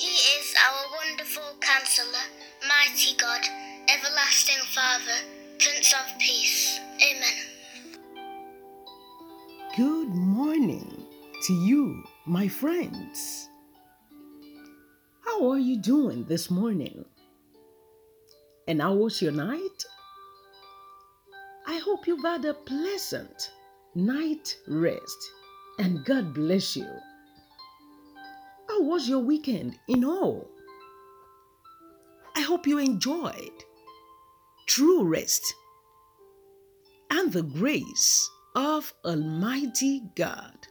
He is our wonderful counselor, mighty God, everlasting Father, Prince of Peace. Amen. Good morning to you, my friends. How are you doing this morning? And how was your night? I hope you've had a pleasant night rest and God bless you. How was your weekend in all? I hope you enjoyed true rest and the grace of Almighty God.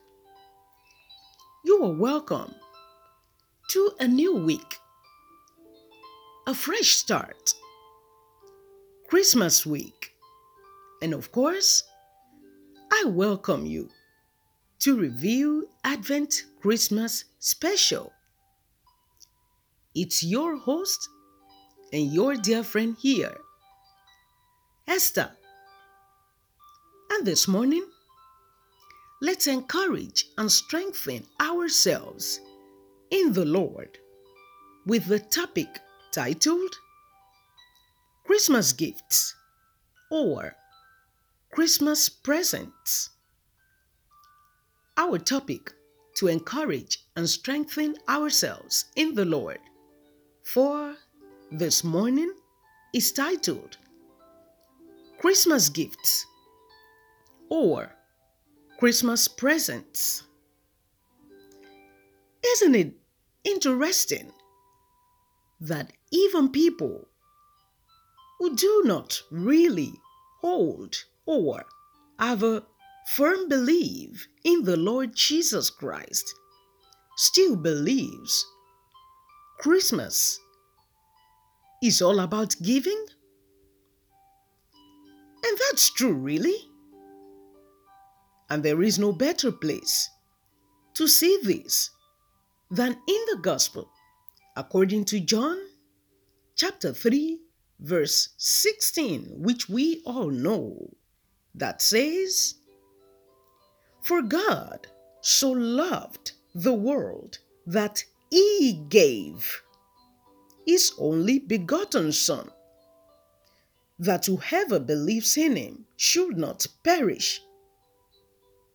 You are welcome to a new week, a fresh start, Christmas week, and of course, I welcome you to review Advent Christmas Special. It's your host and your dear friend here, Esther. And this morning, let's encourage and strengthen ourselves in the Lord with the topic titled Christmas Gifts or Christmas Presents. Our topic to encourage and strengthen ourselves in the Lord for this morning is titled Christmas Gifts or Christmas Presents. Isn't it interesting that even people who do not really hold or have a firm belief in the Lord Jesus Christ still believes Christmas is all about giving? And that's true, really. And there is no better place to see this than in the Gospel according to John chapter 3, verse 16, which we all know, that says, For God so loved the world that he gave his only begotten Son, that whoever believes in him should not perish,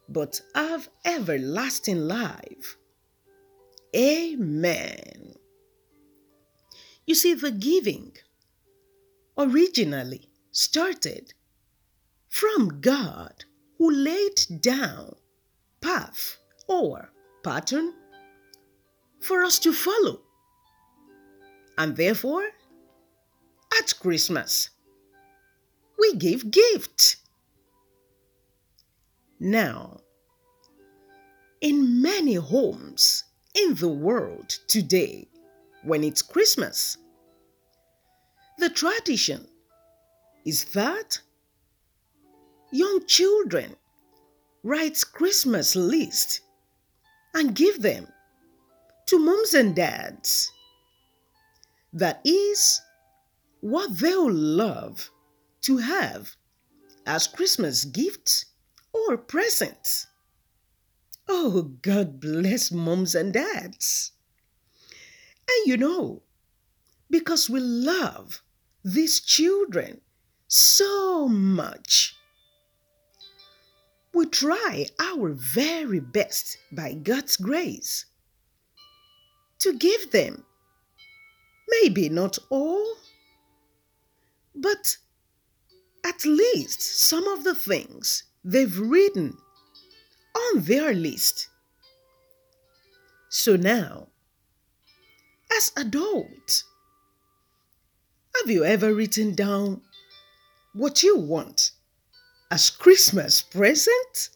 but have everlasting life. Amen. You see, the giving originally started from God who laid down path or pattern for us to follow. And therefore, at Christmas, we give gift. Now, in many homes in the world today, when it's Christmas, the tradition is that young children write Christmas list and give them to moms and dads. That is what they'll love to have as Christmas gifts or presents. Oh, God bless moms and dads. And you know, because we love these children so much, we try our very best by God's grace to give them, maybe not all, but at least some of the things they've written on their list. So now, as adults, have you ever written down what you want as Christmas present?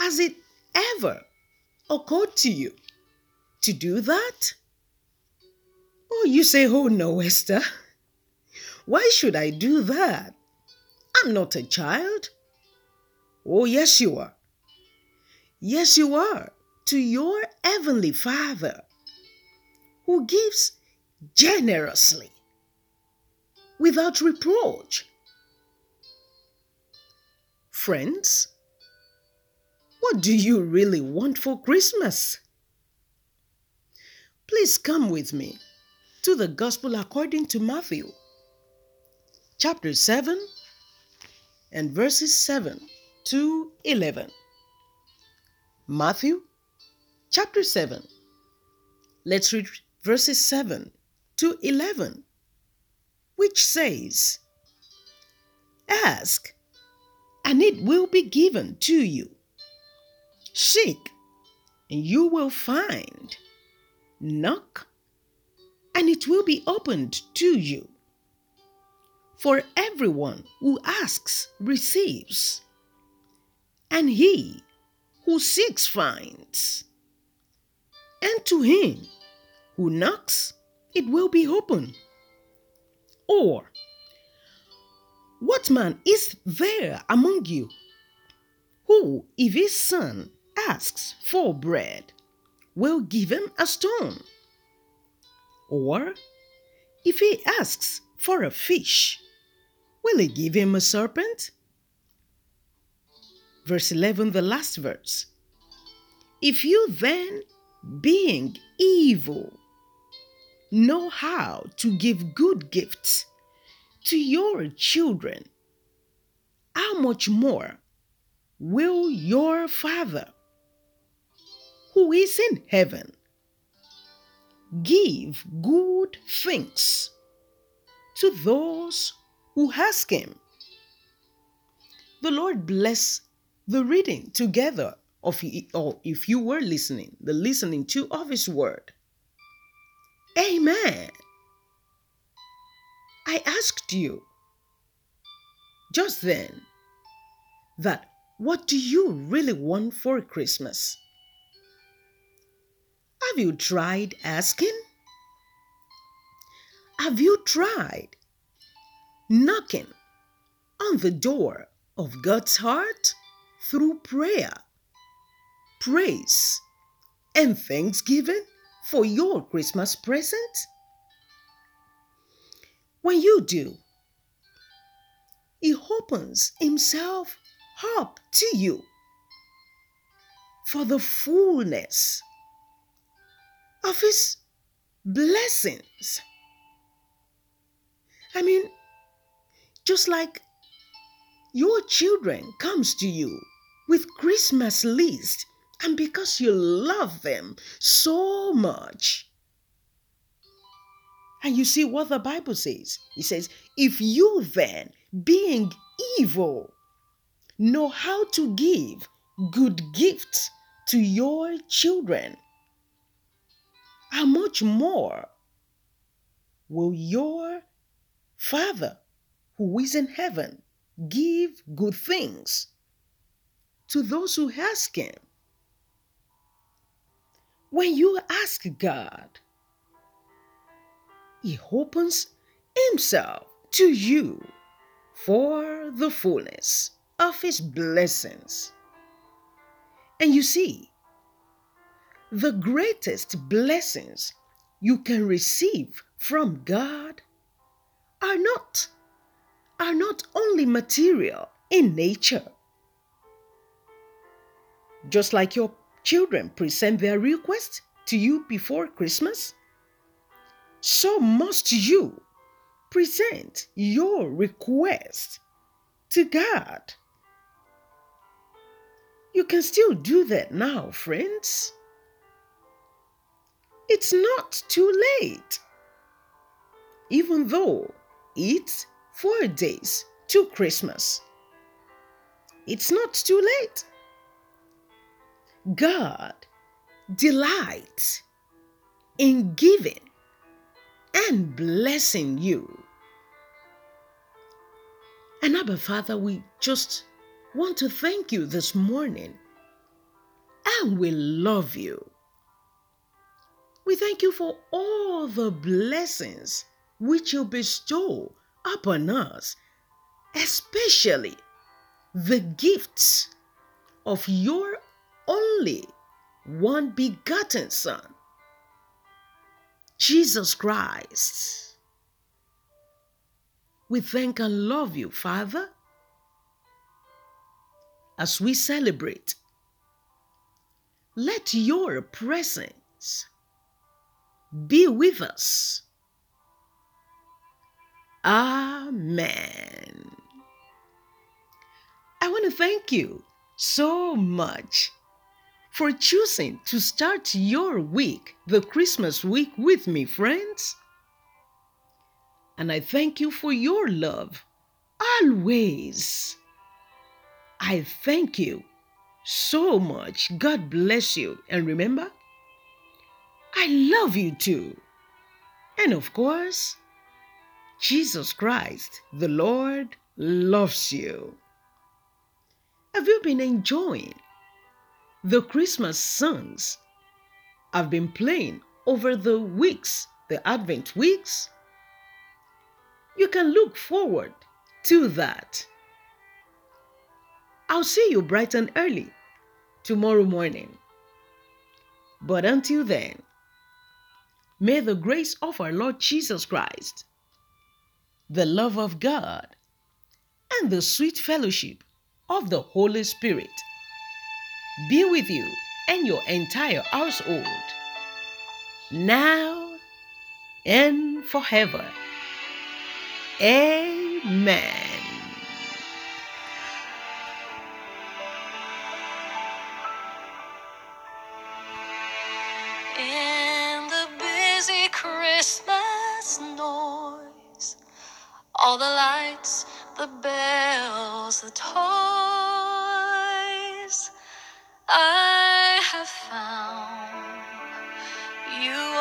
Has it ever occurred to you to do that? Oh, you say, oh no, Esther. Why should I do that? I'm not a child. Oh, yes, you are. Yes, you are to your Heavenly Father who gives generously without reproach. Friends, what do you really want for Christmas? Please come with me to the Gospel according to Matthew, chapter 7, and verses 7 to 11. Matthew chapter 7. Let's read verses 7 to 11, which says, Ask, and it will be given to you. Seek, and you will find. Knock, and it will be opened to you. For everyone who asks receives, and he who seeks finds. And to him who knocks, it will be open. Or, what man is there among you who, if his son asks for bread, will give him a stone? Or, if he asks for a fish, will he give him a serpent? Verse 11, the last verse. If you then, being evil, know how to give good gifts to your children, how much more will your Father, who is in heaven, give good things to those who ask Him? The Lord bless the reading together of or if you were listening, the listening to of his word. Amen. I asked you just then that what do you really want for Christmas? Have you tried asking? Have you tried knocking on the door of God's heart? through prayer, praise, and thanksgiving for your Christmas present? When you do, He opens Himself up to you for the fullness of His blessings. I mean, just like your children comes to you with Christmas list and because you love them so much. And you see what the Bible says. It says, if you then, being evil, know how to give good gifts to your children, how much more will your Father who is in heaven give good things to those who ask Him. When you ask God, He opens Himself to you for the fullness of His blessings. And you see, the greatest blessings you can receive from God are not are not only material in nature just like your children present their request to you before Christmas, so must you present your request to God. You can still do that now, friends. It's not too late. Even though it's four days to Christmas, it's not too late. God delights in giving and blessing you. And Abba Father, we just want to thank you this morning and we love you. We thank you for all the blessings which you bestow upon us, especially the gifts of your only one begotten Son, Jesus Christ. We thank and love you, Father, as we celebrate. Let your presence be with us. Amen. I want to thank you so much for choosing to start your week, the Christmas week, with me, friends. And I thank you for your love always. I thank you so much. God bless you. And remember, I love you too. And of course, Jesus Christ, the Lord, loves you. Have you been enjoying the Christmas songs I've been playing over the weeks, the Advent weeks? You can look forward to that. I'll see you bright and early tomorrow morning. But until then, may the grace of our Lord Jesus Christ, the love of God, and the sweet fellowship of the Holy Spirit be with you and your entire household, now and forever. Amen. I have found you.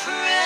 forever.